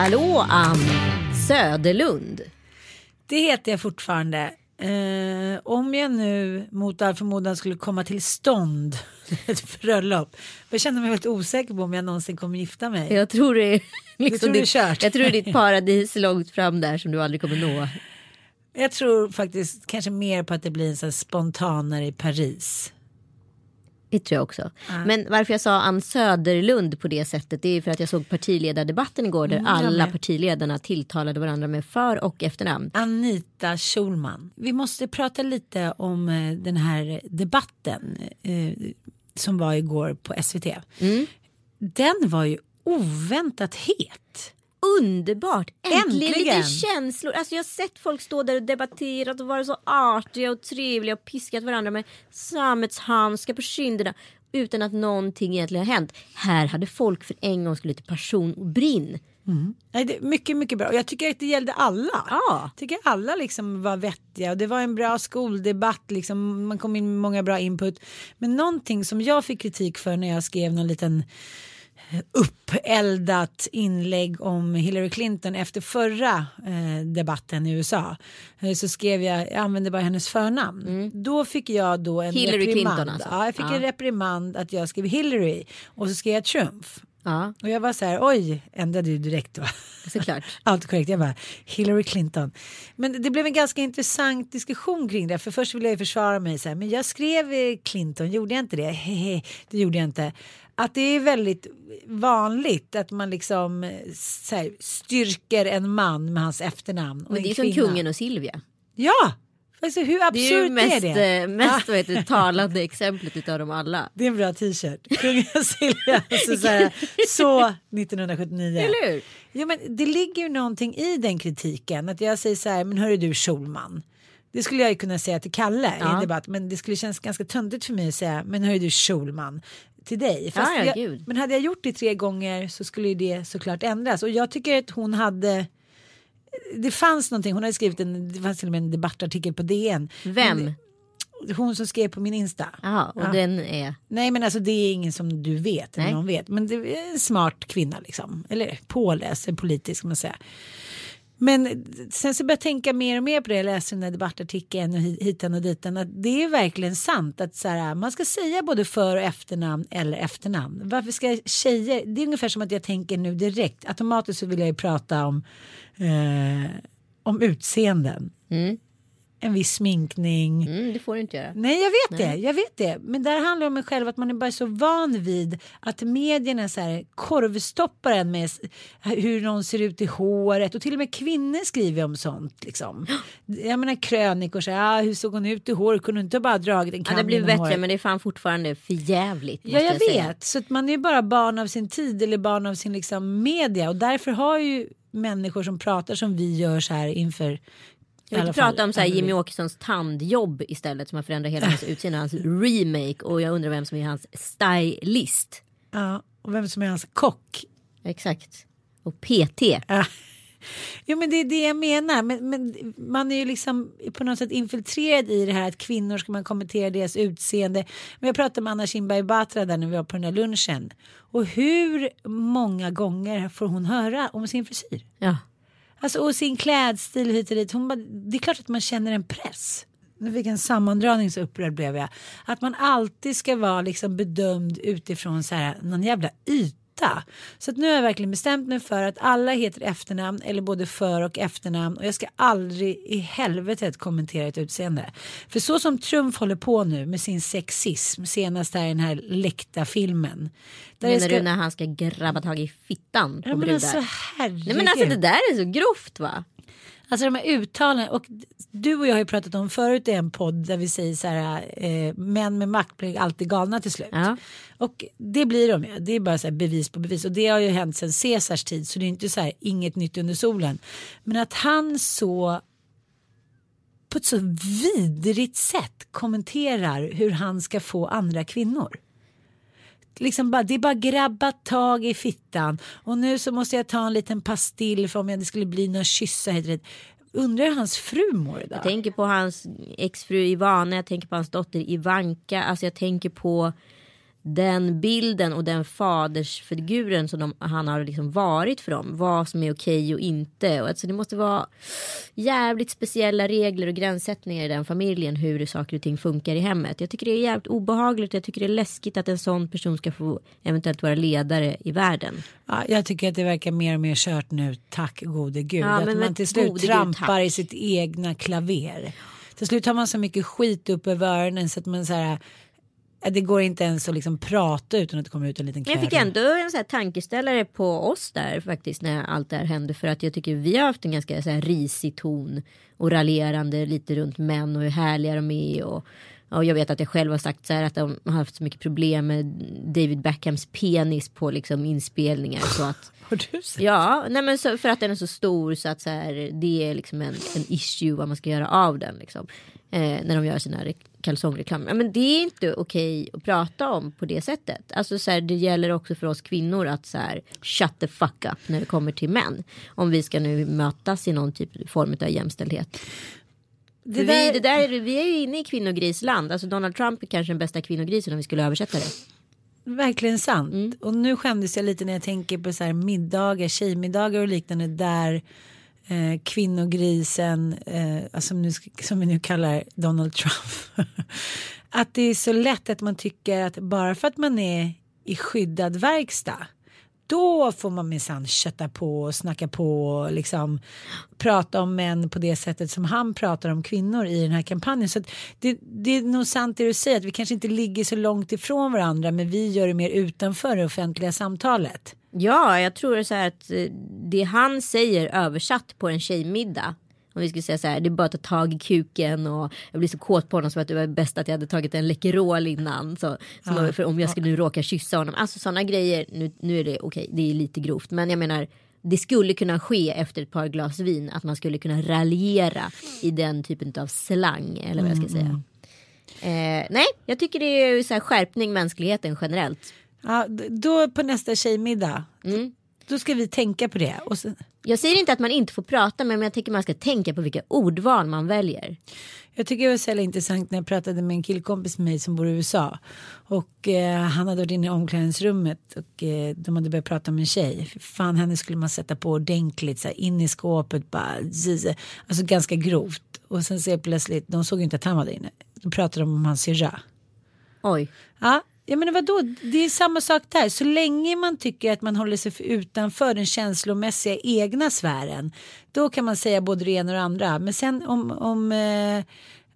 Hallå Ann Söderlund. Det heter jag fortfarande. Eh, om jag nu mot all förmodan skulle komma till stånd ett bröllop. Jag känner mig väldigt osäker på om jag någonsin kommer gifta mig. Jag tror det är, liksom tror det är ditt, jag tror det är ditt paradis långt fram där som du aldrig kommer nå. Jag tror faktiskt kanske mer på att det blir en sån spontanare i Paris. Det tror jag också. Men varför jag sa Ann Söderlund på det sättet det är för att jag såg partiledardebatten igår där Mm, alla med. partiledarna tilltalade varandra med för och efternamn. Anita Schulman. Vi måste prata lite om eh, den här debatten eh, som var igår på SVT. Mm. Den var ju oväntat het. Underbart! Äntligen, Äntligen! lite känslor. Alltså jag har sett folk stå där och debatterat och vara så artiga och trevliga och piskat varandra med sammetshandskar på kinderna utan att någonting egentligen har hänt. Här hade folk för en gång skulle lite passion och brinn. Nej, det är mycket, mycket bra. Och jag tycker att det gällde alla. Ja. Jag tycker alla liksom var vettiga och det var en bra skoldebatt. Liksom. Man kom in med många bra input. Men någonting som jag fick kritik för när jag skrev någon liten uppeldat inlägg om Hillary Clinton efter förra eh, debatten i USA. Eh, så skrev jag, jag använde bara hennes förnamn. Då fick jag då en Mm. Hillary reprimand. Clinton alltså. Ja, jag fick Ja. en reprimand att jag skrev Hillary och så skrev jag Trumf. Ja, Och jag var så här, oj, ändrade du direkt då? såklart. Allt korrekt, jag bara Hillary Clinton. Men det blev en ganska intressant diskussion kring det. För först ville jag försvara mig så här, men jag skrev eh, Clinton, gjorde jag inte det? Hehe, det gjorde jag inte. Att det är väldigt vanligt att man liksom eh, här, styrker en man med hans efternamn. Och Men en det är som kvinna. kungen och Silvia. Ja! Alltså, hur absurt Det är ju mest, är det? eh, mest vad heter, talande exemplet utav dem alla. Det är en bra t-shirt. Kungen Silvia. Så, så, här, så 1979. Eller hur? Jo, men det ligger ju någonting i den kritiken. Att jag säger så här, men hörru du Schulman. Det skulle jag ju kunna säga till Kalle i Ja. en debatt. Men det skulle kännas ganska töntigt för mig att säga, men hörru du Schulman. Till dig. Fast Ja, ja, jag, men hade jag gjort det tre gånger så skulle det såklart ändras. Och jag tycker att hon hade det fanns någonting, hon hade skrivit en, det fanns till och med en debattartikel på DN. Vem? Hon som skrev på min Insta. Jaha, och Ja. den är... Nej men alltså det är ingen som du vet eller någon vet. Men det är en smart kvinna liksom. Eller påläst, politisk kan man säga. Men sen så börjar jag tänka mer och mer på det. Jag läser den där debattartikeln och hitan och ditan. Att det är verkligen sant att så här, man ska säga både för och efternamn eller efternamn. Varför ska tjejer, det är ungefär som att jag tänker nu direkt. Automatiskt så vill jag ju prata om, eh, om utseenden. Mm. En viss sminkning. Mm, det får du inte göra. Nej jag vet det, jag vet det. Men där handlar det om mig själv att man är bara så van vid att medierna så här korvstoppar en med hur någon ser ut i håret och till och med kvinnor skriver om sånt liksom. Jag menar krönikor så här, ah, hur såg hon ut i håret, kunde inte bara dragit en Ja, kam det blir bättre håret? men det är fan fortfarande för jävligt. Ja jag säga. vet, så att man är bara barn av sin tid eller barn av sin liksom media och därför har ju människor som pratar som vi gör så här inför Jag vill prata om så här Jimmy. Åkessons tandjobb istället som har förändrat hela hans utseende, hans remake och jag undrar vem som är hans stylist. Ja, och vem som är hans kock. Exakt. Och PT. Ja. Jo men det är det jag menar. Men, men man är ju liksom på något sätt infiltrerad i det här att kvinnor ska man kommentera deras utseende. Men jag pratade med Anna Kinberg Batra där när vi var på den här lunchen. Och hur många gånger får hon höra om sin frisyr? Ja. Alltså och sin klädstil hit och dit. Hon bara, det är klart att man känner en press. Nu fick jag en sammandragning så upprörd blev jag. Att man alltid ska vara liksom bedömd utifrån så här, någon jävla yta. Så att nu har jag verkligen bestämt mig för att alla heter efternamn eller både för och efternamn och jag ska aldrig i helvetet kommentera ett utseende. För så som Trumf håller på nu med sin sexism senast här i den här läckta filmen. Där Menar ska- du när han ska grabba tag i fittan på Ja, men brudar? alltså, herregud. Nej men alltså det där är så grovt va? Alltså de här uttalen och du och jag har ju pratat om förut i en podd där vi säger så här eh, män med makt blir alltid galna till slut. Ja. Och det blir de ju. Det är bara så här bevis på bevis och det har ju hänt sedan Caesars tid så det är inte så här inget nytt under solen. Men att han så på ett så vidrigt sätt kommenterar hur han ska få andra kvinnor. Liksom bara, det är bara grabba tag i fittan och nu så måste jag ta en liten pastill för om jag det skulle bli några kyssar hit och dit. Undrar hur hans fru mår idag. Jag tänker på hans exfru Ivana, jag tänker på hans dotter Ivanka. Alltså jag tänker på den bilden och den fadersfiguren som de, han har liksom varit för dem. Vad som är okej och inte. Och alltså det måste vara jävligt speciella regler och gränssättningar i den familjen. Hur saker och ting funkar i hemmet. Jag tycker det är jävligt obehagligt. Jag tycker det är läskigt att en sån person ska få eventuellt vara ledare i världen. Ja, jag tycker att det verkar mer och mer kört nu, tack gode gud. Ja, att man till slut gud, trampar tack. i sitt egna klaver. Till slut har man så mycket skit upp över öronen så att man så här, det går inte ens att liksom prata utan att det kommer ut en liten Men jag fick kväll. ändå en så tankeställare på oss där faktiskt när allt det här hände. För att jag tycker vi har haft en ganska så här risig ton och raljerande lite runt män och hur härliga de är. Och, och jag vet att jag själv har sagt så här att de har haft så mycket problem med David Beckhams penis på liksom inspelningar. Så att, Har du sett? ja, nej men så, för att den är så stor så att så här, det är liksom en, en issue vad man ska göra av den. Liksom. Eh, när de gör sina kalsongreklam. Ja, men det är inte okej att prata om på det sättet. Alltså så här, det gäller också för oss kvinnor att så här, shut the fuck up när det kommer till män. Om vi ska nu mötas i någon typ form av jämställdhet. Det där- vi, det där, är- vi är ju inne i kvinnogrisland. Alltså Donald Trump är kanske den bästa kvinnogrisen om vi skulle översätta det. Verkligen sant. Mm. Och nu skämdes jag lite när jag tänker på så här middagar, tjejmiddagar och liknande där eh, kvinnogrisen, eh, som, nu, som vi nu kallar Donald Trump. att det är så lätt att man tycker att bara för att man är i skyddad verkstad då får man minsann kötta på och snacka på och liksom prata om män på det sättet som han pratar om kvinnor i den här kampanjen. Så att det, det är nog sant det du säger att vi kanske inte ligger så långt ifrån varandra men vi gör det mer utanför det offentliga samtalet. Ja, jag tror så här att eh, det han säger översatt på en tjejmiddag. Om vi skulle säga så här, det är bara att ta tag i kuken och jag blir så kåt på honom så att det var bäst att jag hade tagit en Läkerol innan. Så, som för om jag skulle nu råka kyssa honom. Alltså sådana grejer, nu, nu är det okej, det är lite grovt. Men jag menar, det skulle kunna ske efter ett par glas vin att man skulle kunna raljera i den typen av slang eller vad jag ska säga. Eh, nej, jag tycker det är så här skärpning mänskligheten generellt. Ja, då på nästa tjejmiddag Mm. då ska vi tänka på det. Och sen, Jag säger inte att man inte får prata men jag tycker man ska tänka på vilka ordval man väljer. Jag tycker det var så intressant när jag pratade med en killkompis med mig som bor i USA. Och eh, han hade varit inne i omklädningsrummet och eh, de hade börjat prata med en tjej. Fan henne skulle man sätta på ordentligt så här, in i skåpet bara. Alltså ganska grovt. Och sen ser jag plötsligt, de såg inte att han var där inne. Då pratade de om hans syrra. Oj. Ja, Ja men vadå? Det är samma sak där. Så länge man tycker att man håller sig utanför den känslomässiga egna sfären. Då kan man säga både det ena och det andra. Men sen om, om, eh,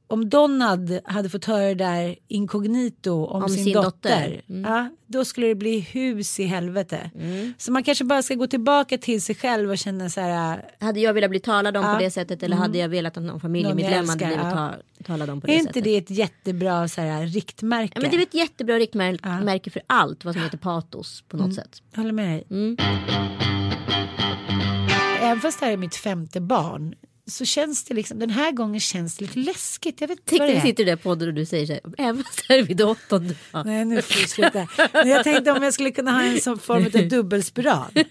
om Donald hade fått höra det där inkognito om, Om sin, sin dotter. dotter. Mm. Ja, då skulle det bli hus i helvete. Så man kanske bara ska gå tillbaka till sig själv och känna så här. Hade jag velat bli talad om Ja. på det sättet eller hade jag velat att någon familjemedlem hade blivit ja. ta, talad om på Är det inte sättet? det ett jättebra så här, riktmärke? Ja, men det är ett jättebra riktmärke för allt vad som heter patos på något Mm. sätt. Jag håller med dig. Mm. Även fast det här är mitt femte barn så känns det liksom, den här gången känns det lite läskigt. Jag vet inte Tänk vad det du är. sitter där podden och du säger så här, även fast det här är vid åttonde. Nej nu får vi sluta. Jag tänkte om jag skulle kunna ha en sån form av dubbelspiral.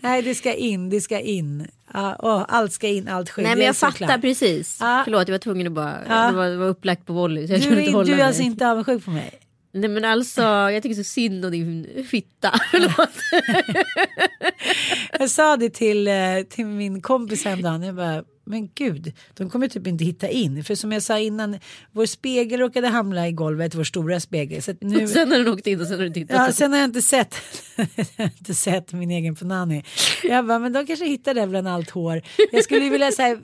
Nej, det ska in, det ska in. Ja, åh, allt ska in, allt sker. Nej men jag så fattar precis. Ja. Förlåt jag var tvungen att bara, Ja. det, var, det var upplagt på volley. Jag Du, är- du är alltså inte avundsjuk på mig? Nej men alltså jag tycker så synd om din fitta. Jag sa det till, eh, till min kompis häromdagen. Jag bara, men gud, de kommer typ inte hitta in. För som jag sa innan, vår spegel råkade hamna i golvet, vår stora spegel. Så nu, Och sen har den åkt in och sen har du tittat. ja, sen har jag inte sett, jag har inte sett min egen punani. Jag bara, men de kanske hittar det bland allt hår. Jag skulle vilja säga,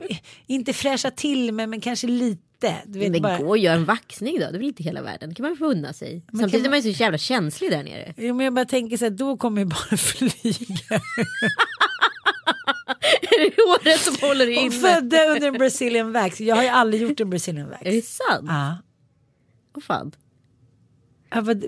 inte fräscha till mig, men kanske lite. Du vet, men bara, gå och gör en vaxning då, det är väl inte hela världen. Det kan man få unna sig. Samtidigt kan är man ju så jävla känslig där nere. Jo, men jag bara tänker så här, då kommer jag bara flyga. Är det håret som håller inne? födda under en brazilian wax. Jag har ju aldrig gjort en brazilian wax. Är det sant? Ja. Åh fan. Ja, vad,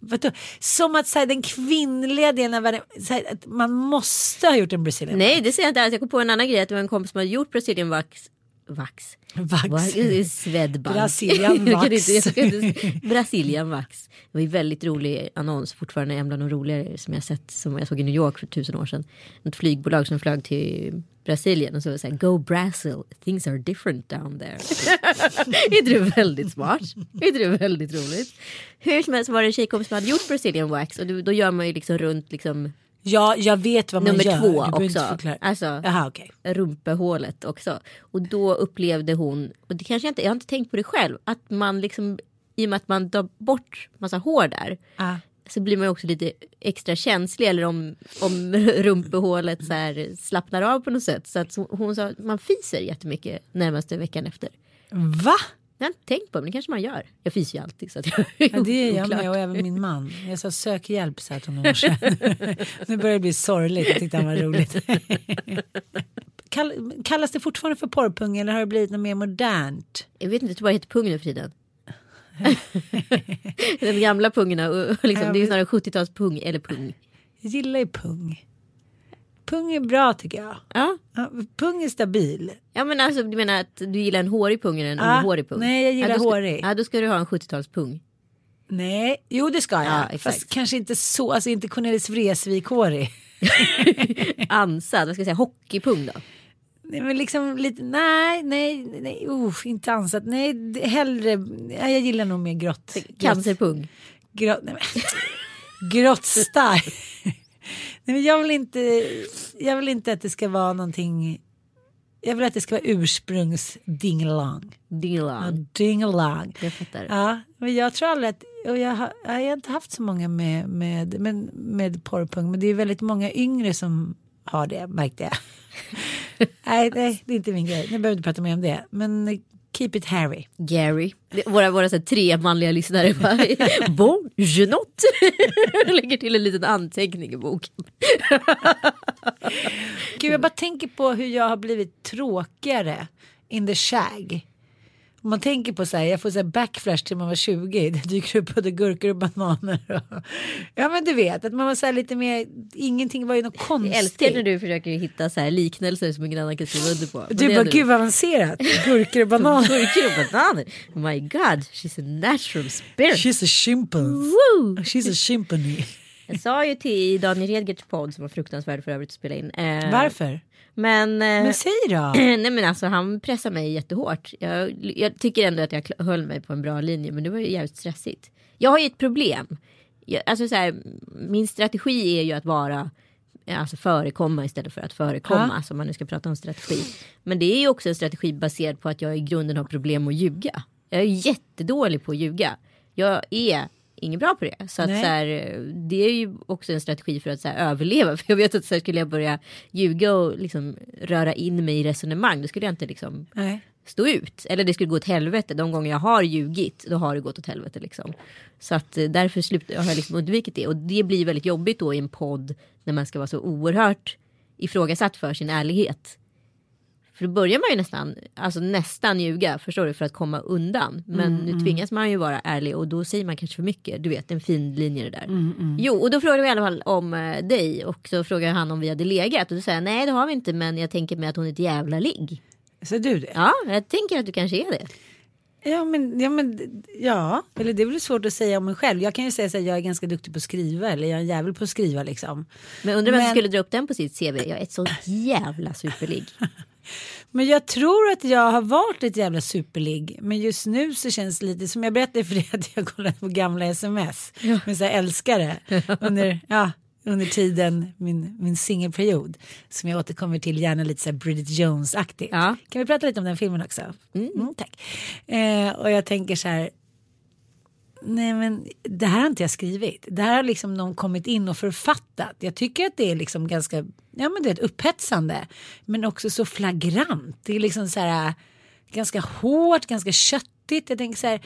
vadå? Som att så här, den kvinnliga delen av världen, här, att man måste ha gjort en brazilian Nej det säger jag inte alls. Jag kom på en annan grej. Att det var en kompis som hade gjort Brazilian wax. Vax. är Swedbank. Kan vax. vax. Det var ju väldigt rolig annons. Fortfarande en bland de roligare som jag sett. Som jag såg i New York för tusen år sedan. Ett flygbolag som flög till Brasilien och så var det så här, Go Brazil, things are different down there. är inte det väldigt smart? Är inte det väldigt roligt? Hur som helst var det en tjejkompis som hade gjort Brazilian wax och då, då gör man ju liksom runt liksom Ja, jag vet vad man nummer gör. två behöver inte också. Alltså, Jaha, okej. rumpehålet också. Och då upplevde hon, och det kanske jag inte, jag har inte tänkt på det själv, att man liksom i och med att man tar bort massa hår där Ah. så blir man också lite extra känslig eller om, om rumpehålet så här slappnar av på något sätt. Så att hon sa att man fiser jättemycket närmaste veckan efter. Va? Jag har inte tänkt på det, men det kanske man gör. Jag fiser ju alltid så att jag Ja, det är jag med och även min man. Jag sa sök hjälp sa jag till honom i morse. Nu börjar det bli sorgligt. Jag tyckte han var roligt. Kall, kallas det fortfarande för porrpung eller har det blivit något mer modernt? Jag vet inte, jag tror bara det heter pung nu för tiden. Den gamla pungen, och liksom, det är ju snarare 70-talspung eller pung. Jag gillar ju pung. Pung är bra tycker jag. Ja. Ja, pung är stabil. ja men alltså du menar att du gillar en hårig pung eller en Ja, ohårig pung? nej, jag gillar ja, ska, hårig. Ja då ska du ha en 70-talspung. Nej, jo det ska jag. Ja. Fast kanske inte så, alltså inte Cornelis Vreeswijk-hårig. Ansad, vad ska jag säga, hockeypung då? Nej men liksom lite, nej, nej, nej, uh, inte ansat. Nej, det- hellre, ja, jag gillar nog mer grått. Cancerpung. Grått, nej men, grått stark. Nej men jag vill inte, jag vill inte att det ska vara någonting, jag vill att det ska vara ursprungs dingelang. Ja, Dingelang. dingelang. Jag fattar. Ja, men jag tror aldrig att, och jag har, jag har inte haft så många med, med, med, med porrpung, men det är väldigt många yngre som har det, märkte jag. nej, nej, det är inte min grej. Nu behöver inte prata mer om det. Men keep it Harry. Gary. Våra, våra så här, tre manliga lyssnare bara, bon, je note. Lägger till en liten anteckning i boken. Gud, jag bara tänker på hur jag har blivit tråkigare in the shag. Om man tänker på så här, jag får så här backflash till man var 20. Det dyker upp både gurkor och bananer. Och, ja men du vet att man var så här lite mer, ingenting var ju något Jag konstigt. älskar när du försöker hitta så här liknelser som ingen annan kan skriva under på. Men Du bara, gud vad avancerat. Gurkor och bananer. Gurkor och bananer. My God, she's a natural spirit. She's a chimpanzee. She's a chimpanzee. Jag sa ju till Daniel Redgerts podd som var fruktansvärd för övrigt att spela in. Eh, Varför? Men, eh, Men säg då. nej men alltså han pressar mig jättehårt. Jag, jag tycker ändå att jag höll mig på en bra linje men det var ju jävligt stressigt. Jag har ju ett problem. Jag, alltså så här, min strategi är ju att vara Alltså förekomma istället för att förekomma. Ja. Alltså om man nu ska prata om strategi. Men det är ju också en strategi baserad på att jag i grunden har problem att ljuga. Jag är jättedålig på att ljuga. Jag är ingen bra på det. Så, att, så här, det är ju också en strategi för att så här, överleva. För jag vet att så här, skulle jag börja ljuga och liksom röra in mig i resonemang. Då skulle jag inte liksom Nej. stå ut. Eller det skulle gå åt helvete. De gånger jag har ljugit, då har det gått åt helvete. Liksom. Så att eh, därför slut, har jag liksom undvikit det. Och det blir väldigt jobbigt då i en podd när man ska vara så oerhört ifrågasatt för sin ärlighet. För då börjar man ju nästan, alltså nästan ljuga, förstår du, för att komma undan. Men nu tvingas man ju vara ärlig och då säger man kanske för mycket. Du vet, en fin linje det där. Jo, och då frågade vi i alla fall om eh, dig och så frågade han om vi hade legat. Och då säger jag, nej det har vi inte, men jag tänker mig att hon är ett jävla ligg. Så du det? Ja, jag tänker att du kanske är det. Ja men, ja, men ja, eller det är väl svårt att säga om mig själv. Jag kan ju säga att jag är ganska duktig på att skriva eller jag är en jävel på att skriva liksom. Men undrar vem som Men- skulle dra upp den på sitt CV. Jag är ett så jävla superligg. Men jag tror att jag har varit ett jävla superligg. Men just nu så känns det lite som jag berättade för dig att jag kollat på gamla sms. Med så här älskare. Under, ja, under tiden, min, min singelperiod. Som jag återkommer till gärna lite så här Bridget Jones-aktigt. Ja. Kan vi prata lite om den filmen också? Mm, tack. Eh, och jag tänker så här. Nej men det här har inte jag skrivit. Det här har liksom någon kommit in och författat. Jag tycker att det är liksom ganska, ja men det är upphetsande. Men också så flagrant. Det är liksom så här ganska hårt, ganska köttigt. Jag tänker så här.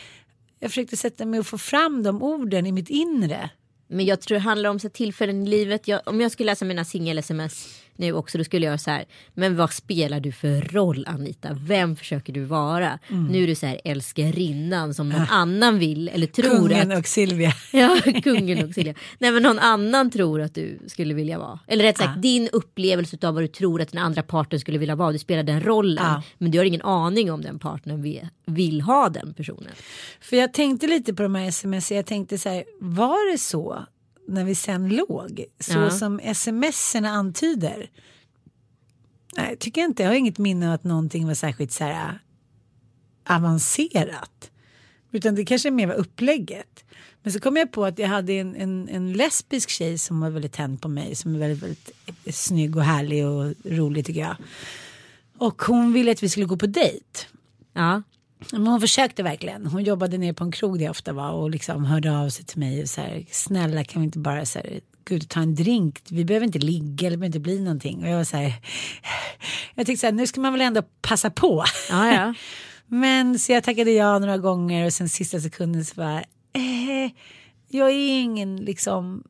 Jag försökte sätta mig och få fram de orden i mitt inre. Men jag tror det handlar om så tillfällen i livet. Jag, om jag skulle läsa mina singel-sms nu också då skulle jag göra så här. Men vad spelar du för roll Anita? Vem försöker du vara? Mm. Nu är du så här älskarinnan som någon annan vill eller tror Ah. Kungen att. och Silvia. Ja, kungen och Silja. Nej men någon annan tror att du skulle vilja vara. Eller rätt sagt Ja. din upplevelse av vad du tror att den andra parten skulle vilja vara. Du spelar den rollen. Ja. Men du har ingen aning om den partnern vill, vill ha den personen. För jag tänkte lite på de här sms. Jag tänkte så här. Var det så när vi sen låg? Så Ja. som smserna antyder. Nej, jag tycker inte. Jag har inget minne av att någonting var särskilt så här avancerat. Utan det kanske mer var upplägget. Men så kom jag på att jag hade en, en, en lesbisk tjej som var väldigt tänd på mig. Som är väldigt, väldigt snygg och härlig och rolig tycker jag. Och hon ville att vi skulle gå på dejt. Ja. Men hon försökte verkligen. Hon jobbade ner på en krog där jag ofta var och liksom hörde av sig till mig och så här, snälla kan vi inte bara så här, och ta en drink? Vi behöver inte ligga eller behöver inte bli någonting. Och jag var så här, jag tyckte så här, nu ska man väl ändå passa på. Ja, ja. Men så jag tackade ja några gånger och sen sista sekunden så bara, eh, jag är ingen liksom,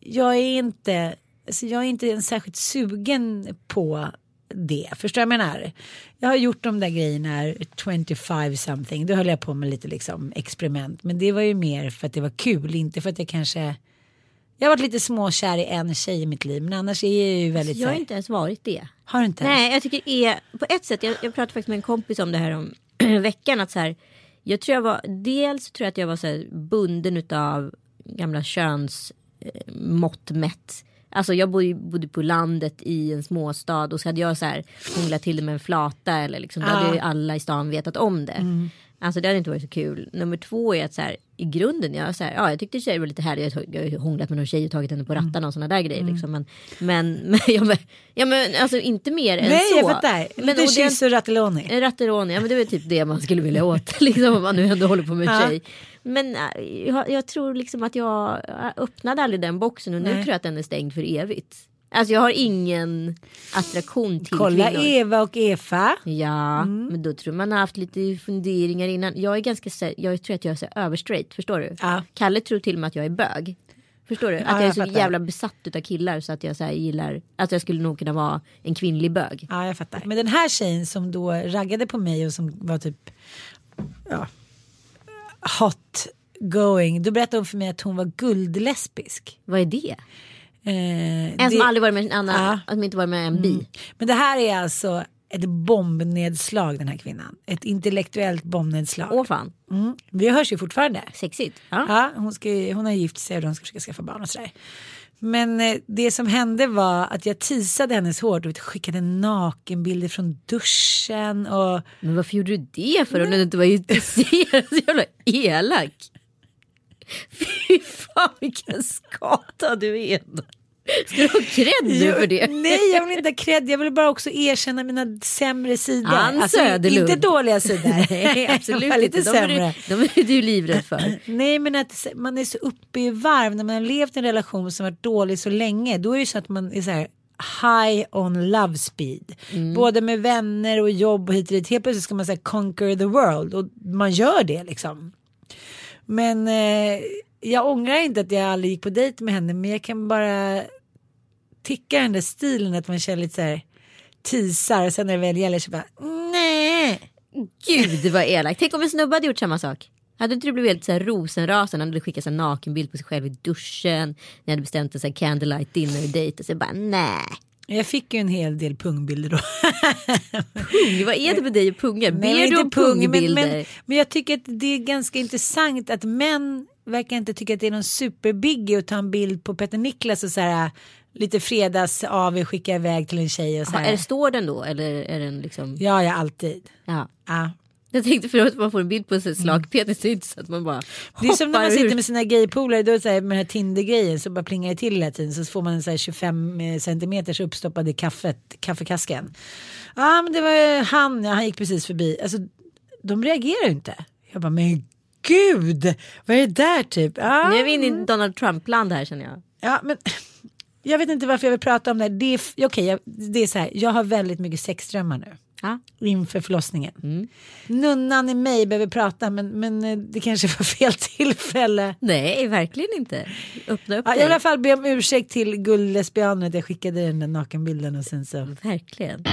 jag är inte, alltså jag är inte en särskilt sugen på det. Förstår jag menar? Jag har gjort de där grejerna 25 something. Då höll jag på med lite liksom experiment. Men det var ju mer för att det var kul. Inte för att jag kanske. Jag har varit lite småkär i en tjej i mitt liv. Men annars är jag ju väldigt. Jag har inte ens varit det. Har du inte? Nej, jag tycker det är på ett sätt. Jag, jag pratade faktiskt med en kompis om det här om veckan. Att så här, jag tror jag var dels tror jag att jag var så här, bunden av gamla köns eh, mätt. Alltså jag bodde, bodde på landet i en småstad och så hade jag så här hånglat till det med en flata eller liksom då hade ju alla i stan vetat om det. Alltså det hade inte varit så kul. Nummer två är att så här i grunden jag så här, ja jag tyckte tjejer var lite härligt. Jag, har hånglat med någon tjej och tagit henne på rattarna och sådana där grejer liksom. Men, men, men, ja, men, ja men alltså inte mer än Nej, så. jag fattar. Men, Lite kyss och ratteloni. en Ratteroni, ja men det är typ det man skulle vilja åt. liksom om man nu ändå håller på med en Ja. Men äh, jag, jag tror liksom att jag äh, öppnade aldrig den boxen och nu Nej. tror jag att den är stängd för evigt. Alltså jag har ingen attraktion till Kolla kvinnor. Eva och Efa. Ja, Mm. men då tror man har haft lite funderingar innan. Jag är ganska jag tror att jag är så överstraight, förstår du? Ja. Kalle tror till och med att jag är bög. Förstår du? Att jag är så fattar. jävla besatt av killar så att jag så gillar, att jag skulle nog kunna vara en kvinnlig bög. Ja, jag fattar. Men den här tjejen som då raggade på mig och som var typ ja, hot going. Då berättade hon för mig att hon var guldlesbisk. Vad är det? Eh, En som det- aldrig varit med en annan, Ja. att de inte varit med en bi. Men det här är alltså ett bombnedslag den här kvinnan. Ett intellektuellt bombnedslag. Åh fan, Mm. Vi hörs ju fortfarande. sexigt. Ja. Ja, hon, ska, hon har gift sig och de ska försöka skaffa barn och sådär. Men eh, det som hände var att jag teasade hennes hårt och skickade nakenbilder från duschen och Men varför gjorde du det för om du inte var intresserad? Så jävla elak. Fy fan vilken skata du är. Ska du ha cred nu för det? Nej, jag vill inte ha cred. Jag vill bara också erkänna mina sämre sidor. Ann Söderlund. inte dåliga sidor. Nej absolut lite inte. De är, du, de är du livrädd för. Nej men att man är så uppe i varv när man har levt i en relation som varit dålig så länge. Då är det så att man är så här high on love speed. Både med vänner och jobb och hit och dit. Helt plötsligt ska man säga conquer the world och man gör det liksom. Men eh, jag ångrar inte att jag aldrig gick på dejt med henne men jag kan bara ticka den där stilen att man känner lite så här teasar och sen när det väl gäller så bara nej. Gud vad elak. Tänk om en snubbe hade gjort samma sak. Hade inte du blivit helt så här rosenrasande om du skickat en nakenbild på sig själv i duschen. Ni hade bestämt en så här candlelight dinner date och så bara nej. Jag fick ju en hel del pungbilder då. Pung, vad är det med dig och pungar? Ber men du om inte pung, men, pungbilder? men, men jag tycker att det är ganska intressant att män verkar inte tycka att det är någon superbiggie att ta en bild på Petter Niklas och så här lite fredags av och skicka iväg till en tjej och så Ja, här. är det, står den då eller är den liksom? Ja, ja, alltid. Ja. Ja. Jag tänkte förut att man får en bild på en slagpenis, det är inte så att man bara Mm. Det är som när man sitter med sina gaypolare då så här, med den här Tinder-grejen så bara plingar det till hela tiden så får man en så här 25 centimeters uppstoppad i kaffet, kaffekasken. Ja men det var han, ja, han gick precis förbi. Alltså de reagerar ju inte. Jag bara men gud vad är det där typ? Ja, Nu är vi inne i Donald Trump-land här känner jag. ja men jag vet inte varför jag vill prata om det här. Det är, okej, jag, det är så här, jag har väldigt mycket sexdrömmar nu. Ja. Inför förlossningen. Mm. Nunnan i mig behöver prata men, men eh, det kanske var fel tillfälle. Nej, verkligen inte. Öppna upp Ja, dig. i alla fall be om ursäkt till guldlesbianen att jag skickade den där nakenbilden och sen så. Verkligen.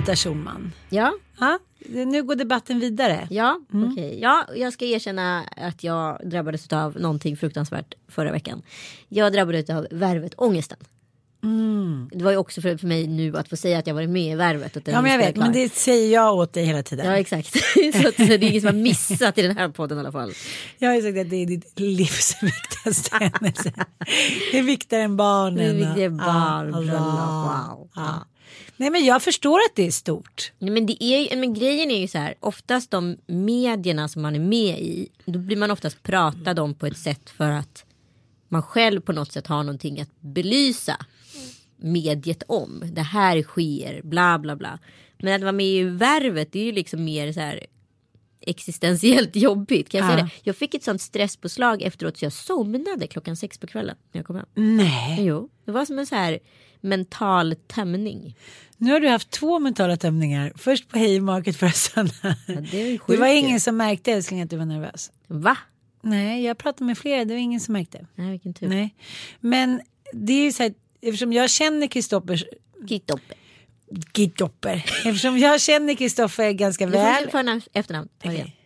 Anita Schulman. Ja, Ja, nu går debatten vidare. ja, Mm. okej. Ja, jag ska erkänna att jag drabbades av någonting fruktansvärt förra veckan. Jag drabbades av värvet-ångesten. Det var ju också för, för mig nu att få säga att jag varit med i värvet. Den Ja men jag vet men det säger jag åt dig hela tiden. Ja exakt. så, att, så det är ingen som har missat i den här podden i alla fall. Jag har ju sagt att det är ditt livs viktigaste händelse. Det är viktigare än barnen. Det är viktigare än barn, bröllop, wow. Ja. Nej men jag förstår att det är stort. Nej, men, det är ju, men grejen är ju så här, oftast de medierna som man är med i, då blir man oftast pratad om på ett sätt för att man själv på något sätt har någonting att belysa mediet om. Det här sker, bla bla bla. Men att vara med i värvet, det är ju liksom mer så här existentiellt jobbigt. Kan jag, säga Ja. det? jag fick ett sånt stresspåslag efteråt så jag somnade klockan sex på kvällen när jag kom hem. Nej. Jo, det var som en så här mental tömning. Nu har du haft två mentala tömningar. Först på Haymarket förra söndagen. Ja, det det var ingen som märkte älskling att du var nervös. Va? Nej jag pratade med flera, det var ingen som märkte. Nej, vilken tur. Nej. Men det är ju så här, eftersom jag känner Kristoffers Kittoppe. Gidopper. Eftersom jag känner Kristoffer ganska Du väl. förnamn, efternamn. Okej.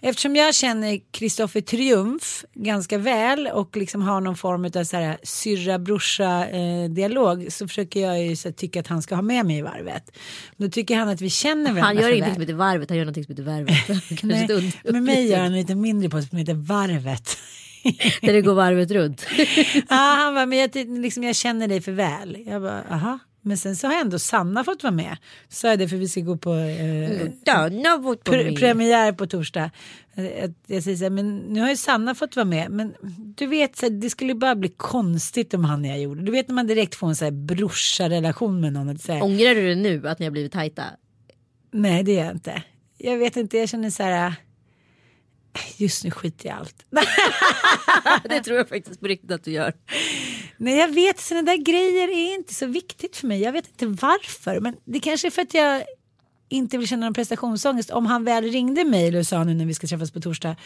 Eftersom jag känner Kristoffer Triumf ganska väl och liksom har någon form av så här syrra brorsa eh, dialog så försöker jag ju så här, tycka att han ska ha med mig i varvet. Då tycker han att vi känner varandra Han gör ingenting som heter varvet, han gör någonting som heter värvet. Nej, med mig gör han en lite mindre post som heter Varvet. Där det går varvet runt. ja, han bara, men jag, liksom, jag känner dig för väl. Jag bara, aha. Men sen så har ändå Sanna fått vara med. Sa jag det för vi ska gå på eh, på pre- premiär på torsdag. Eh, Jag säger så här, men nu har ju Sanna fått vara med. Men du vet, så här, det skulle bara bli konstigt om han och jag gjorde. Du vet när man direkt får en så här brorsa-relation med någon. Att säga, Ångrar du det nu att ni har blivit tajta? Nej, det gör jag inte. Jag vet inte, jag känner så här. äh, Just nu skiter jag i allt. det tror jag faktiskt på riktigt att du gör. Nej, jag vet, sådana där grejer är inte så viktigt för mig. Jag vet inte varför, men det kanske är för att jag inte vill känna någon prestationsångest. Om han väl ringde mig och sa nu när vi ska träffas på torsdag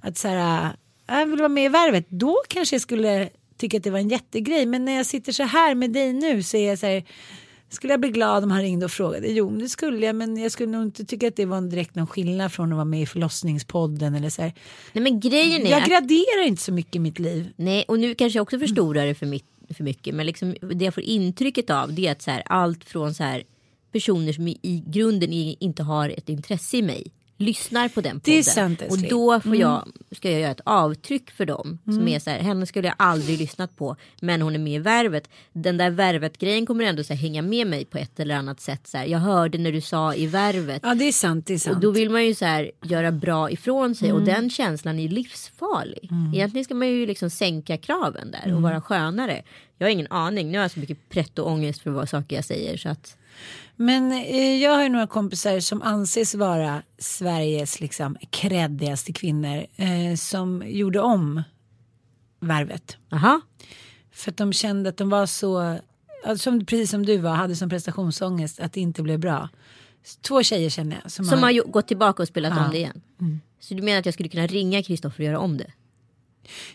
att så här, ah, jag vill vara med i värvet, då kanske jag skulle tycka att det var en jättegrej. Men när jag sitter så här med dig nu så är jag så här, skulle jag bli glad om han ringde och frågade? Jo, det skulle jag, men jag skulle nog inte tycka att det var en direkt någon skillnad från att vara med i förlossningspodden eller så här. Nej men grejen är Jag graderar inte så mycket i mitt liv. nej och nu kanske jag också förstorar det för, mitt, för mycket. Men liksom, det jag får intrycket av det är att så här, allt från så här, personer som i, i grunden inte har ett intresse i mig lyssnar på den podden. Det är sant, och då får jag, ska jag göra ett avtryck för dem. Som är så här, henne skulle jag aldrig lyssnat på. Men hon är med i värvet. Den där värvet grejen kommer ändå så här, hänga med mig på ett eller annat sätt. Så här, jag hörde när du sa i värvet. Ja, det är sant. Det är sant. Och då vill man ju så här göra bra ifrån sig och den känslan är livsfarlig. Egentligen ska man ju liksom sänka kraven där och vara skönare. Jag har ingen aning. Nu har jag så mycket prätt och ångest för vad saker jag säger så att Men eh, jag har ju några kompisar som anses vara Sveriges liksom kreddigaste kvinnor eh, som gjorde om värvet. aha. För att de kände att de var så, som, precis som du var, hade som prestationsångest att det inte blev bra. Två tjejer känner jag. Som, Som har har, gått tillbaka och spelat Ja. om det igen. Så du menar att jag skulle kunna ringa Kristoffer och göra om det?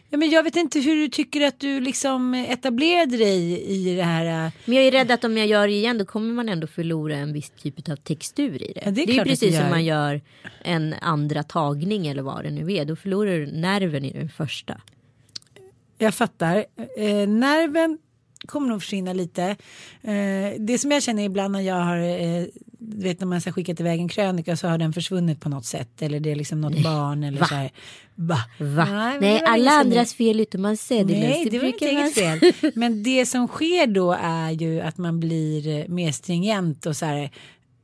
Ja, men jag vet inte hur du tycker att du liksom etablerade dig i det här. äh, Men jag är rädd att om jag gör det igen då kommer man ändå förlora en viss typ av textur i det. Ja, det är det är precis som man gör en andra tagning eller vad det nu är. Då förlorar du nerven i den första. Jag fattar. Eh, nerven kommer nog försvinna lite. Eh, det som jag känner ibland när jag har, eh, du vet när man har skickat iväg en krönika så har den försvunnit på något sätt. Eller det är liksom något barn eller Va? så här. Va? Va? Nej, Nej, det alla sedan andras fel utom man säger Nej, det var inte eget fel. Men det som sker då är ju att man blir mer stringent och så här.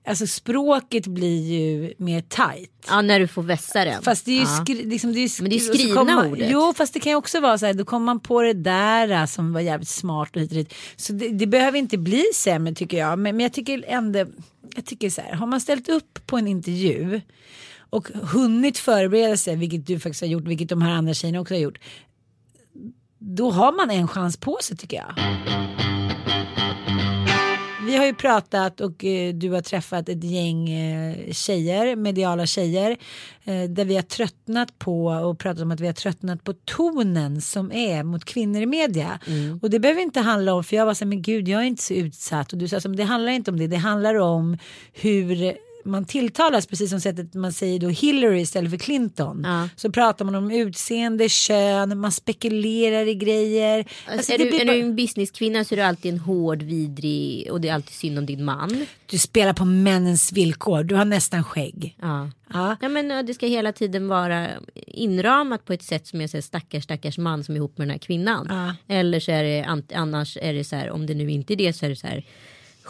Alltså språket blir ju mer tight. Ja, när du får vässa den. Fast det är ju, ja. skri- liksom, det är sk- Men det är skrivna man, ordet. Jo fast det kan ju också vara så här. Då kommer man på det där äh, som var jävligt smart och hit och dit. Så det, det behöver inte bli sämre tycker jag. Men, men jag tycker ändå. Jag tycker så här. Har man ställt upp på en intervju. Och hunnit förbereda sig. Vilket du faktiskt har gjort. Vilket de här andra tjejerna också har gjort. Då har man en chans på sig tycker jag. Vi har ju pratat och eh, du har träffat ett gäng eh, tjejer, mediala tjejer. Eh, där vi har tröttnat på och pratat om att vi har tröttnat på tonen som är mot kvinnor i media. Och det behöver inte handla om, för jag var så här, men gud jag är inte så utsatt. Och du sa, men det handlar inte om det, det handlar om hur man tilltalas precis som sättet man säger då Hillary istället för Clinton. Ja. Så pratar man om utseende, kön, man spekulerar i grejer. Alltså, är, det du, är bara- du en businesskvinna så är du alltid en hård, vidrig och det är alltid synd om din man. Du spelar på männens villkor. Du har nästan skägg. Ja. Ja. Ja, men det ska hela tiden vara inramat på ett sätt som jag säger stackars stackars man som är ihop med den här kvinnan. Ja. Eller så är det annars är det så här om det nu inte är det så är det så här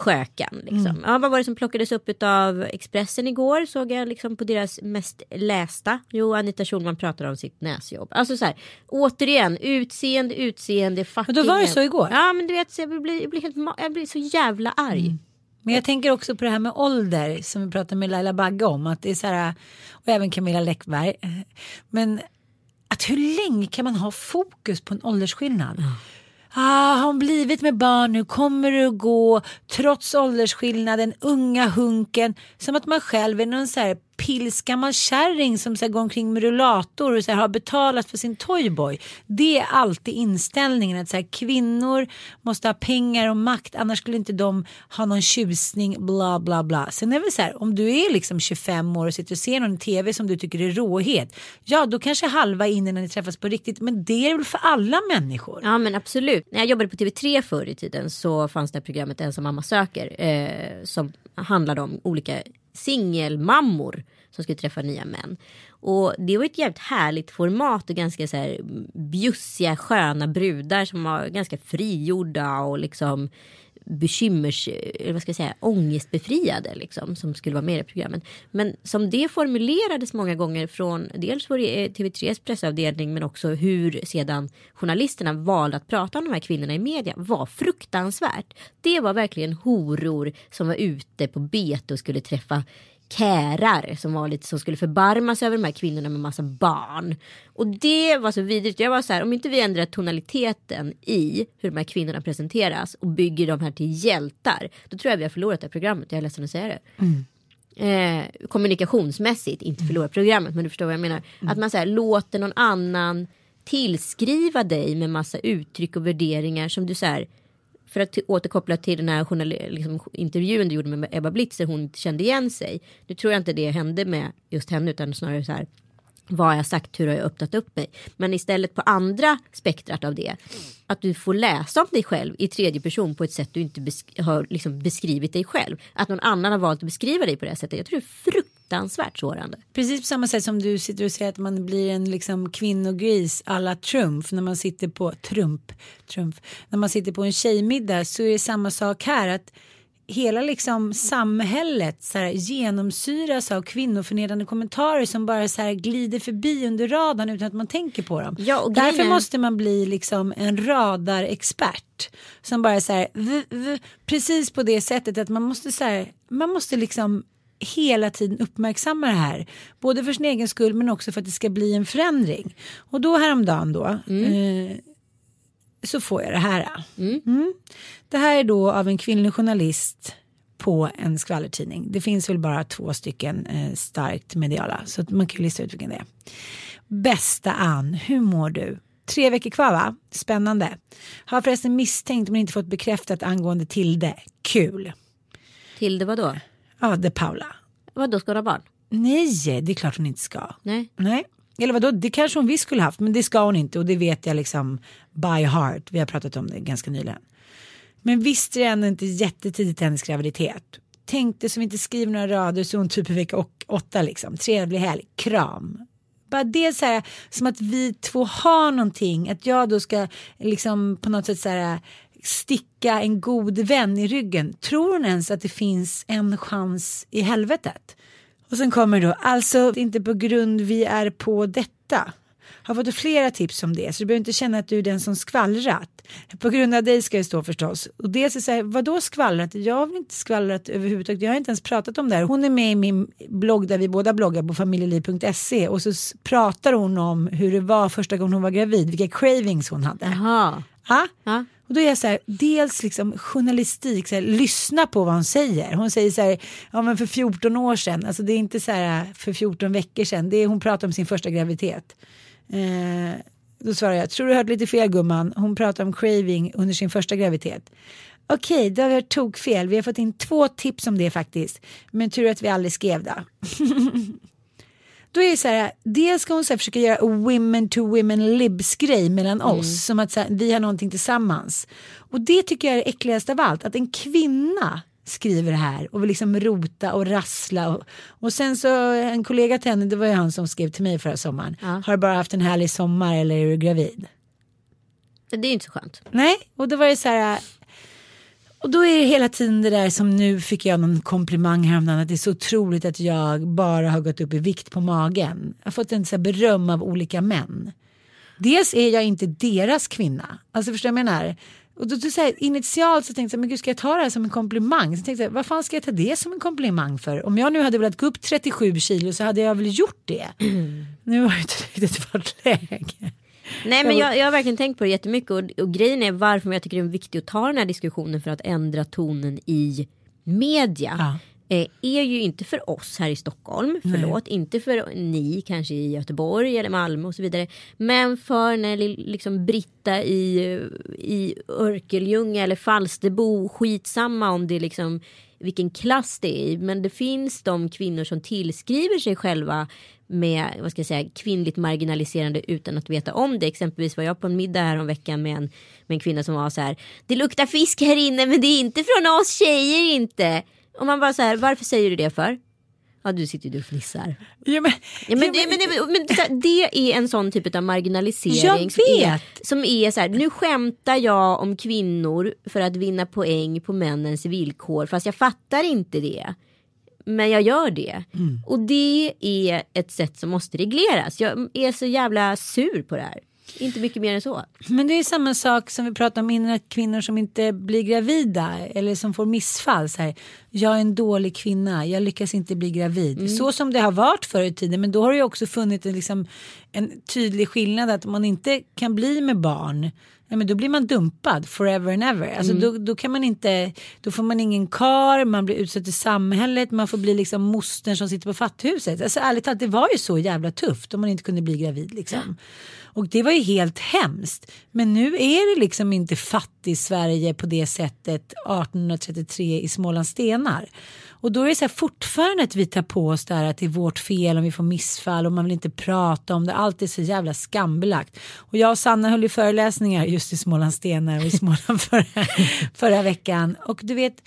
skökan. Liksom. Mm. Ja, vad var det som plockades upp av Expressen igår såg jag liksom på deras mest lästa. Jo, Anita Schulman pratade om sitt näsjobb. Alltså så här, återigen, utseende, utseende, fucking. Men då var det så igår? Ja, men du vet, jag blir, jag blir, helt, jag blir så jävla arg. Mm. Men jag tänker också på det här med ålder som vi pratade med Laila Bagge om. Att det är så här, och även Camilla Läckberg. Men att hur länge kan man ha fokus på en åldersskillnad? Ah, har hon blivit med barn nu? Kommer det att gå? Trots åldersskillnaden, unga hunken. Som att man själv är någon så här pilsgammal kärring som så här, går omkring med rullator och så här, har betalat för sin toyboy. Det är alltid inställningen att så här, kvinnor måste ha pengar och makt annars skulle inte de ha någon tjusning bla bla bla. Sen är det väl så här om du är liksom 25 år och sitter och ser någon tv som du tycker är råhet. Ja då kanske halva är inne när ni träffas på riktigt men det är väl för alla människor. Ja men absolut. När jag jobbade på TV3 förr i tiden så fanns det här programmet Ensam mamma söker. Eh, som handlade om olika singelmammor som skulle träffa nya män. Och det var ett jävligt härligt format och ganska så här bjussiga sköna brudar som var ganska frigjorda och liksom bekymmers, vad ska jag säga, ångestbefriade liksom, som skulle vara med i programmen. programmet. Men som det formulerades många gånger från dels eh, TV3s pressavdelning men också hur sedan journalisterna valde att prata om de här kvinnorna i media var fruktansvärt. Det var verkligen horor som var ute på bete och skulle träffa kärar som var lite som skulle förbarmas över de här kvinnorna med massa barn. Och det var så vidrigt. Jag var så här, om inte vi ändrar tonaliteten i hur de här kvinnorna presenteras och bygger de här till hjältar. Då tror jag vi har förlorat det här programmet. Jag är ledsen att säga det. Eh, kommunikationsmässigt, inte förlorat programmet men du förstår vad jag menar. Att man så här, låter någon annan tillskriva dig med massa uttryck och värderingar som du så här för att återkoppla till den här journal- liksom, intervjun du gjorde med Ebba Blitzer, hon inte kände igen sig. Nu tror jag inte det hände med just henne utan snarare så här vad har jag sagt, hur har jag öppnat upp mig? Men istället på andra spektrat av det. Att du får läsa om dig själv i tredje person på ett sätt du inte besk- har liksom beskrivit dig själv. Att någon annan har valt att beskriva dig på det här sättet. Jag tror det är fruktansvärt sårande. Precis på samma sätt som du sitter och säger att man blir en liksom kvinnogris alla Trump när man sitter på Trump, Trump när man sitter på en tjejmiddag så är det samma sak här att hela liksom samhället så här, genomsyras av kvinnoförnedrande kommentarer som bara så här glider förbi under radarn utan att man tänker på dem. Ja, och Därför grejen måste man bli liksom en radarexpert som bara så här, v, v, precis på det sättet att man måste så här, man måste liksom hela tiden uppmärksamma det här. Både för sin egen skull men också för att det ska bli en förändring. Och då häromdagen då eh, så får jag det här. Mm. Det här är då av en kvinnlig journalist på en skvallertidning. Det finns väl bara två stycken eh, starkt mediala så man kan ju lista ut vilken det är. Bästa Ann, hur mår du? tre veckor kvar va? Spännande. Har förresten misstänkt men inte fått bekräftat angående Tilde. Kul. Tilde vadå? Ja, det Paula. Vadå, ska hon ha barn? Nej, det är klart hon inte ska. Nej. Nej. Eller vadå, det kanske hon visst skulle haft men det ska hon inte och det vet jag liksom by heart. Vi har pratat om det ganska nyligen. Men visste det ändå inte jättetidigt hennes graviditet. Tänkte som inte skriver några rader så hon typ i vecka åtta liksom. Trevlig helg, kram. Bara det så här som att vi två har någonting. Att jag då ska liksom på något sätt så här sticka en god vän i ryggen. Tror hon ens att det finns en chans i helvetet? Och sen kommer då, alltså inte på grund vi är på detta. Har fått flera tips om det så du behöver inte känna att du är den som skvallrat. På grund av dig ska det stå förstås. Och dels är så här, vadå skvallrat? Jag har väl inte skvallrat överhuvudtaget. Jag har inte ens pratat om det här. Hon är med i min blogg där vi båda bloggar på familjeliv.se och så pratar hon om hur det var första gången hon var gravid, vilka cravings hon hade. Jaha. Ja? Ja. Och då är jag så här, dels liksom journalistik, så här, lyssna på vad hon säger. Hon säger så här, ja men för 14 år sedan, alltså det är inte så här för 14 veckor sedan, det är, hon pratar om sin första graviditet. Eh, då svarar jag, tror du hört lite fel gumman, hon pratar om craving under sin första graviditet. Okej, då har vi hört tokfel, vi har fått in två tips om det faktiskt, men tur att vi aldrig skrev det. Då är det så här, dels ska hon så här försöka göra women to women libs grej mellan oss. Som att här, vi har någonting tillsammans. Och det tycker jag är det äckligaste av allt. Att en kvinna skriver det här och vill liksom rota och rassla. Och, och sen så en kollega till henne, det var ju han som skrev till mig förra sommaren. Ja. Har du bara haft en härlig sommar eller är du gravid? Det är inte så skönt. Nej, och då var det så här. Och då är det hela tiden det där som nu fick jag någon komplimang häromdagen att det är så otroligt att jag bara har gått upp i vikt på magen. Jag har fått en så här beröm av olika män. Dels är jag inte deras kvinna. Alltså förstår du vad jag menar? Och då, då så här, initialt så tänkte jag, men gud ska jag ta det här som en komplimang? Så tänkte jag, vad fan ska jag ta det som en komplimang för? Om jag nu hade velat gå upp 37 kilo så hade jag väl gjort det. Nu har det inte riktigt varit läge. Nej men jag, jag har verkligen tänkt på det jättemycket och, och grejen är varför jag tycker det är viktigt att ta den här diskussionen för att ändra tonen i media. Ja. Eh, är ju inte för oss här i Stockholm, förlåt, inte för ni kanske i Göteborg eller Malmö och så vidare. Men för när li- liksom Britta i, i Örkelljunga eller Falsterbo, skitsamma om det är liksom vilken klass det är i. Men det finns de kvinnor som tillskriver sig själva med vad ska jag säga, kvinnligt marginaliserande utan att veta om det. Exempelvis var jag på en middag här om veckan med en, med en kvinna som var så här. Det luktar fisk här inne men det är inte från oss tjejer inte. Och man bara så här, varför säger du det för? Ja du sitter ju och fnissar. Ja, men, Ja, men, ja, det, men, men är en sån typ av marginalisering. Som är, som är så här, nu skämtar jag om kvinnor för att vinna poäng på männens villkor. Fast jag fattar inte det. Men jag gör det. Mm. Och det är ett sätt som måste regleras. Jag är så jävla sur på det här. Inte mycket mer än så. Men det är samma sak som vi pratade om innan att kvinnor som inte blir gravida eller som får missfall. Så här, jag är en dålig kvinna, jag lyckas inte bli gravid. Så som det har varit förr i tiden. Men då har det ju också funnits en, liksom, en tydlig skillnad att man inte kan bli med barn. Ja, men då blir man dumpad forever and ever. Alltså då, då kan man inte, då får man ingen kar, man blir utsatt i samhället, man får bli liksom mostern som sitter på fatthuset. Alltså ärligt talat, det var ju så jävla tufft om man inte kunde bli gravid liksom. Och det var ju helt hemskt. Men nu är det liksom inte fattig Sverige på det sättet 1833 i Smålands stenar. Och då är det så här fortfarande att vi tar på oss det här att det är vårt fel om vi får missfall och man vill inte prata om det. Allt är så jävla skambelagt. Och jag och Sanna höll ju föreläsningar just i Smålands stenar och i Småland förra, förra veckan. Och du vet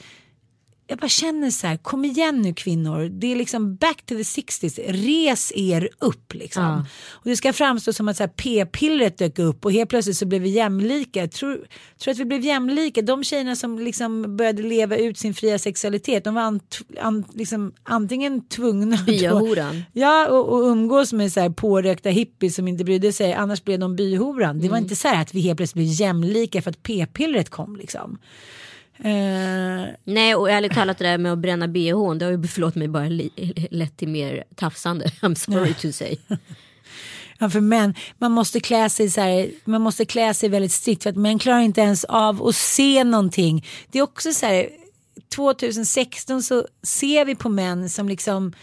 jag bara känner så här, kom igen nu kvinnor. Det är liksom back to the 60s. Res er upp liksom. Ja. Och det ska framstå som att så här, p-pillret dök upp och helt plötsligt så blev vi jämlika. Tror, tror att vi blev jämlika. De tjejerna som liksom började leva ut sin fria sexualitet. De var ant, an, liksom, antingen tvungna Byahoran. Ja och, och umgås med så här pårökta hippies som inte brydde sig. Annars blev de byhoran. Det var Mm. inte så här att vi helt plötsligt blev jämlika för att p-pillret kom liksom. Eh, Nej och ärligt talat det där med att bränna bhn det har ju förlåt mig bara lett till mer tafsande. I'm sorry to say. Ja, för män, man måste klä sig så här, man måste klä sig väldigt strikt för att män klarar inte ens av att se någonting. Det är också så här, 2016 så ser vi på män som liksom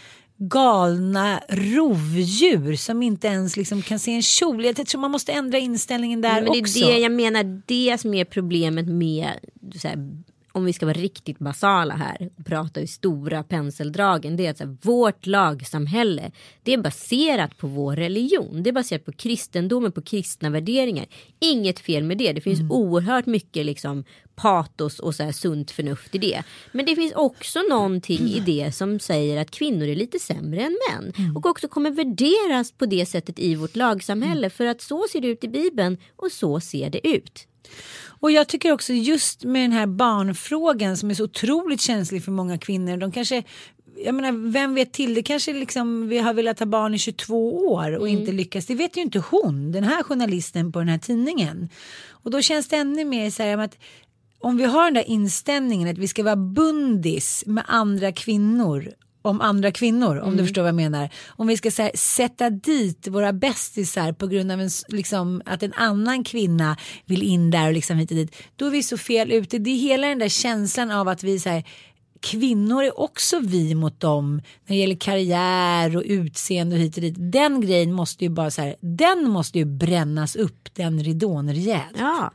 galna rovdjur som inte ens liksom kan se en kjol. Jag tror man måste ändra inställningen där Men det också. är det jag menar, det som är problemet med så här, om vi ska vara riktigt basala här och prata i stora penseldragen. Det är att så här, vårt lagsamhälle det är baserat på vår religion. Det är baserat på kristendomen, på kristna värderingar. Inget fel med det. Det finns Mm. oerhört mycket liksom patos och så här sunt förnuft i det. Men det finns också någonting i det som säger att kvinnor är lite sämre än män. Mm. Och också kommer värderas på det sättet i vårt lagsamhälle. För att så ser det ut i Bibeln och så ser det ut. Och jag tycker också just med den här barnfrågan som är så otroligt känslig för många kvinnor. De kanske, jag menar, vem vet till, det kanske liksom vi har velat ha barn i 22 år och inte lyckats. Det vet ju inte hon, den här journalisten på den här tidningen. Och då känns det ännu mer så här att om vi har den där inställningen att vi ska vara bundis med andra kvinnor om andra kvinnor om du förstår vad jag menar. Om vi ska här, sätta dit våra bästisar på grund av en, liksom, att en annan kvinna vill in där och liksom hit och dit. Då är vi så fel ute. Det är hela den där känslan av att vi så här, kvinnor är också vi mot dem när det gäller karriär och utseende och hit och dit. Den grejen måste ju bara så här, den måste ju brännas upp den ridån rejält. Ja.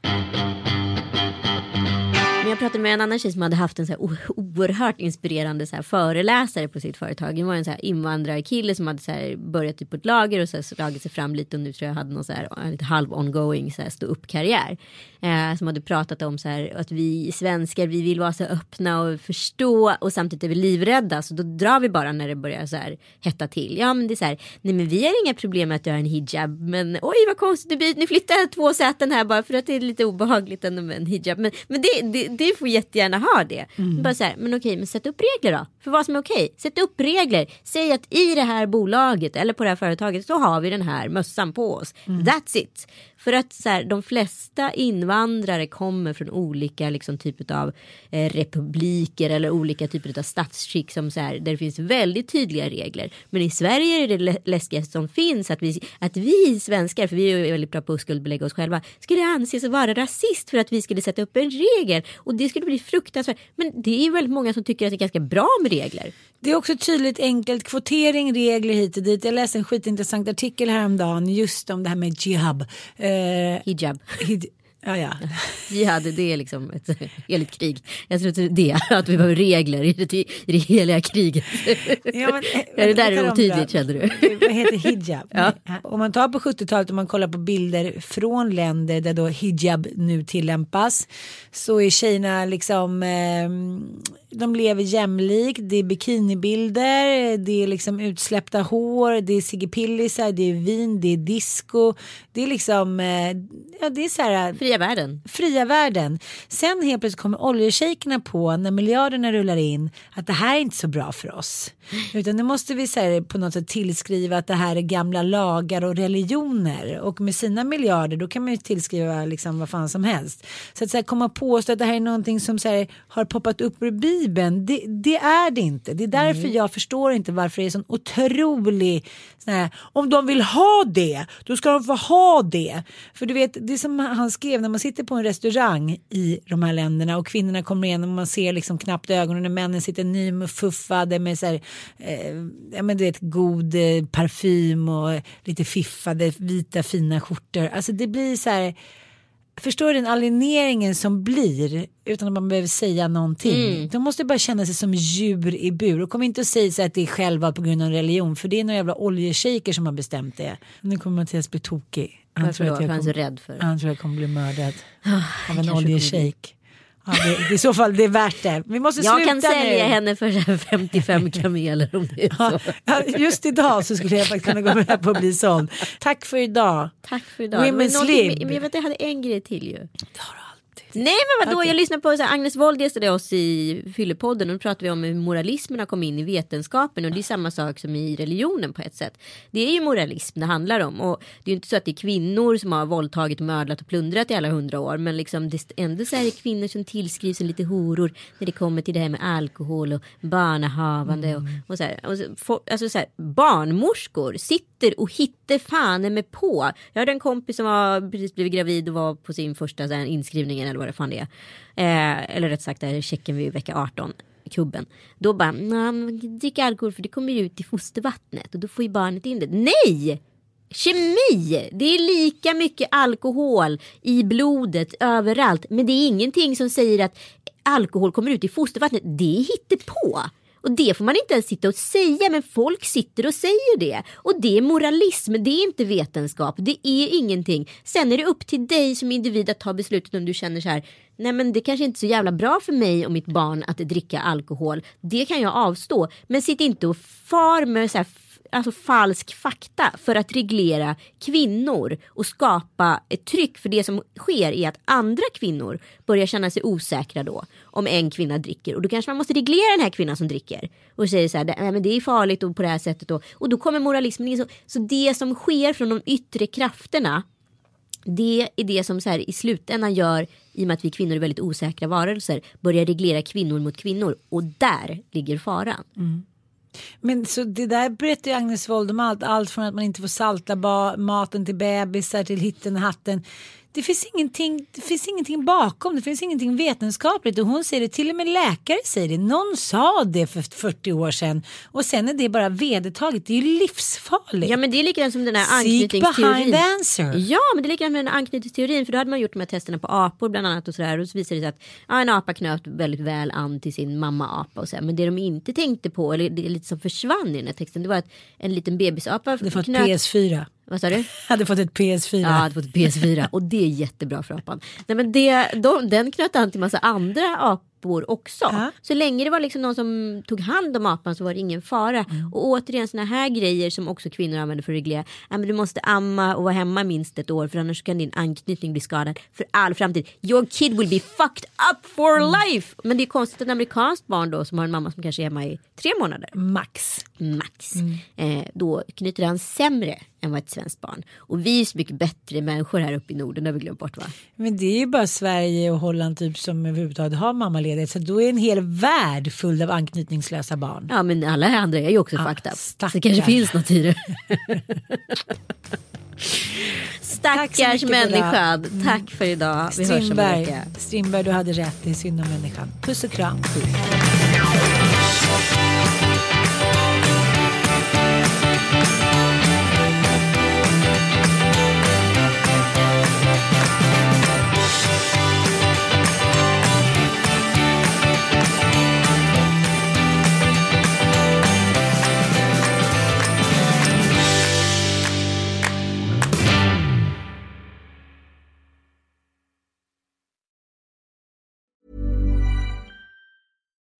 Men jag pratade med en annan tjej som hade haft en så här oerhört inspirerande så här föreläsare på sitt företag. Det var en så här invandrarkille som hade så här börjat typ på ett lager och så här slagit sig fram lite och nu tror jag hade någon så här en lite halv ongoing så här stå upp karriär. Eh, som hade pratat om så här att vi svenskar vi vill vara så öppna och förstå och samtidigt är vi livrädda så då drar vi bara när det börjar så här hetta till. Ja men det är så här nej men vi har inga problem med att göra har en hijab men oj vad konstigt du byter flyttar två säten här bara för att det är lite obehagligt ändå med en hijab. Men, men det, det, det får jättegärna ha det. Bara så här, men okej men sätt upp regler då för vad som är okej. Sätt upp regler. Säg att i det här bolaget eller på det här företaget så har vi den här mössan på oss. That's it. För att så här, de flesta invandrare kommer från olika liksom, typer av eh, republiker eller olika typer av statsskick som så här, där det finns väldigt tydliga regler. Men i Sverige är det lä- läskigaste som finns att vi, att vi svenskar, för vi är väldigt bra på att skuldbelägga oss själva, skulle anses vara rasist för att vi skulle sätta upp en regel. Och det skulle bli fruktansvärt. Men det är väldigt många som tycker att det är ganska bra med regler. Det är också tydligt enkelt kvotering, regler hit och dit. Jag läste en skitintressant artikel häromdagen just om det här med jihab. Eh, Hijab. hid, ja, ja. Jihad, det är liksom ett heligt krig. Jag tror inte det, att vi behöver regler i det, i det heliga kriget. Ja, men, eh, Ja, det där är otydligt känner du. Vad heter hijab? Nej, Om man tar på 70-talet och man kollar på bilder från länder där då hijab nu tillämpas så är tjejerna liksom eh, de lever jämlikt. Det är bikinibilder, det är liksom utsläppta hår, det är Sigge Pillisar, det är vin, det är disco. Det är liksom, eh, ja det är så här Fria världen. fria världen. Sen helt plötsligt kommer oljeshejkerna på när miljarderna rullar in att det här är inte så bra för oss. Utan nu måste vi så här, på något sätt tillskriva att det här är gamla lagar och religioner. Och med sina miljarder då kan man ju tillskriva liksom vad fan som helst. Så att så här, komma på att det här är någonting som så här, har poppat upp ur bibeln. Det, det är det inte. Det är därför jag förstår inte varför det är sån otrolig sån här, om de vill ha det då ska de få ha det. För du vet det som han skrev när man sitter på en restaurang i de här länderna och kvinnorna kommer igen och man ser liksom knappt ögonen när männen sitter nymuffade med så här, eh, ja men du vet god eh, parfym och lite fiffade vita fina skjortor. Alltså det blir så här Förstår du den alieneringen som blir utan att man behöver säga någonting. De måste bara känna sig som djur i bur och kom inte och säga att det är själva på grund av religion för det är några jävla oljeshejker som har bestämt det. Nu kommer Mattias bli tokig. Han Varför tror att jag han kommer, rädd för. han tror jag kommer bli mördad av en oljeshejk. Ja, det, I så fall det är värt det. Vi måste Jag sluta kan sälja nu. henne för så här 55 kameler om det är så. Ja, just idag så skulle jag faktiskt kunna gå med på att bli såld. Tack för idag. Tack för idag. Women's lib. Men jag vet jag hade en grej till ju. Alltid. Nej men vadå, Okej. jag lyssnade på så här, Agnes Wold gästade oss i Fyllepodden och då pratade vi om hur moralismen har kommit in i vetenskapen och det är samma sak som i religionen på ett sätt. Det är ju moralism det handlar om och det är ju inte så att det är kvinnor som har våldtagit, mördat och plundrat i alla hundra år men liksom det är ändå så här kvinnor som tillskrivs en lite horor när det kommer till det här med alkohol och barnahavande och, och så här. Och så, for, alltså så här barnmorskor sitter och hittar fan med på. Jag hade en kompis som har precis blivit gravid och var på sin första så här, inskrivningen eller vad det fan det är. Eh, eller rätt sagt, där checken vid vecka 18. kubben. Då bara, nej drick alkohol för det kommer ju ut i fostervattnet och då får ju barnet in det. Nej! Kemi! Det är lika mycket alkohol i blodet överallt. Men det är ingenting som säger att alkohol kommer ut i fostervattnet. Det är på. Och det får man inte ens sitta och säga men folk sitter och säger det. Och det är moralism, det är inte vetenskap, det är ingenting. Sen är det upp till dig som individ att ta beslutet om du känner så här. Nej men det kanske inte är så jävla bra för mig och mitt barn att dricka alkohol. Det kan jag avstå. Men sitt inte och far med så här alltså falsk fakta för att reglera kvinnor och skapa ett tryck för det som sker är att andra kvinnor börjar känna sig osäkra då om en kvinna dricker och då kanske man måste reglera den här kvinnan som dricker och säger så här, nej men det är farligt och på det här sättet då. och då kommer moralismen in. Så, så det som sker från de yttre krafterna det är det som så här, i slutändan gör, i och med att vi kvinnor är väldigt osäkra varelser, börjar reglera kvinnor mot kvinnor. Och där ligger faran. Mm. Men så det där berättar ju Agnes Wold om allt, allt från att man inte får salta maten till bebisar till hitten och hatten det finns, ingenting, det finns ingenting bakom, det finns ingenting vetenskapligt och hon säger det, till och med läkare säger det. Någon sa det för 40 år sedan och sen är det bara vedertaget. Det är ju livsfarligt. Ja men det är likadant som den här anknytningsteorin. Ja men det är likadant med den här anknytningsteorin för då hade man gjort de här testerna på apor bland annat och sådär och så visade det sig att ja, en apa knöt väldigt väl an till sin mamma apa och så men det de inte tänkte på eller det är lite som försvann i den här texten det var att en liten bebisapa Det var knöt... PS4. Vad sa du? hade fått ett PS4. Ja, hade fått ett PS4 och det är jättebra för apan. Nej, men det, de, den knöt an till massa andra apor också. Ja. Så länge det var liksom någon som tog hand om apan så var det ingen fara. Mm. Och återigen sådana här grejer som också kvinnor använder för att reglera. Ja, men du måste amma och vara hemma minst ett år för annars kan din anknytning bli skadad för all framtid. Your kid will be fucked up for mm. life. Men det är konstigt att en amerikanskt barn då som har en mamma som kanske är hemma i tre månader. Max. Max. Mm. Eh, då knyter han sämre än vad ett svenskt barn. Och vi är så mycket bättre människor här uppe i Norden, det har vi glömt bort va? Men det är ju bara Sverige och Holland typ som överhuvudtaget har mammaledighet så då är en hel värld full av anknytningslösa barn. Ja men alla andra är ju också ja, fucked up. Så det kanske finns något i det. Stackars människa. Mm. Tack för idag. Vi Strindberg, hörs om en vecka. Strindberg, du hade rätt. Det är synd om människan. Puss och kram.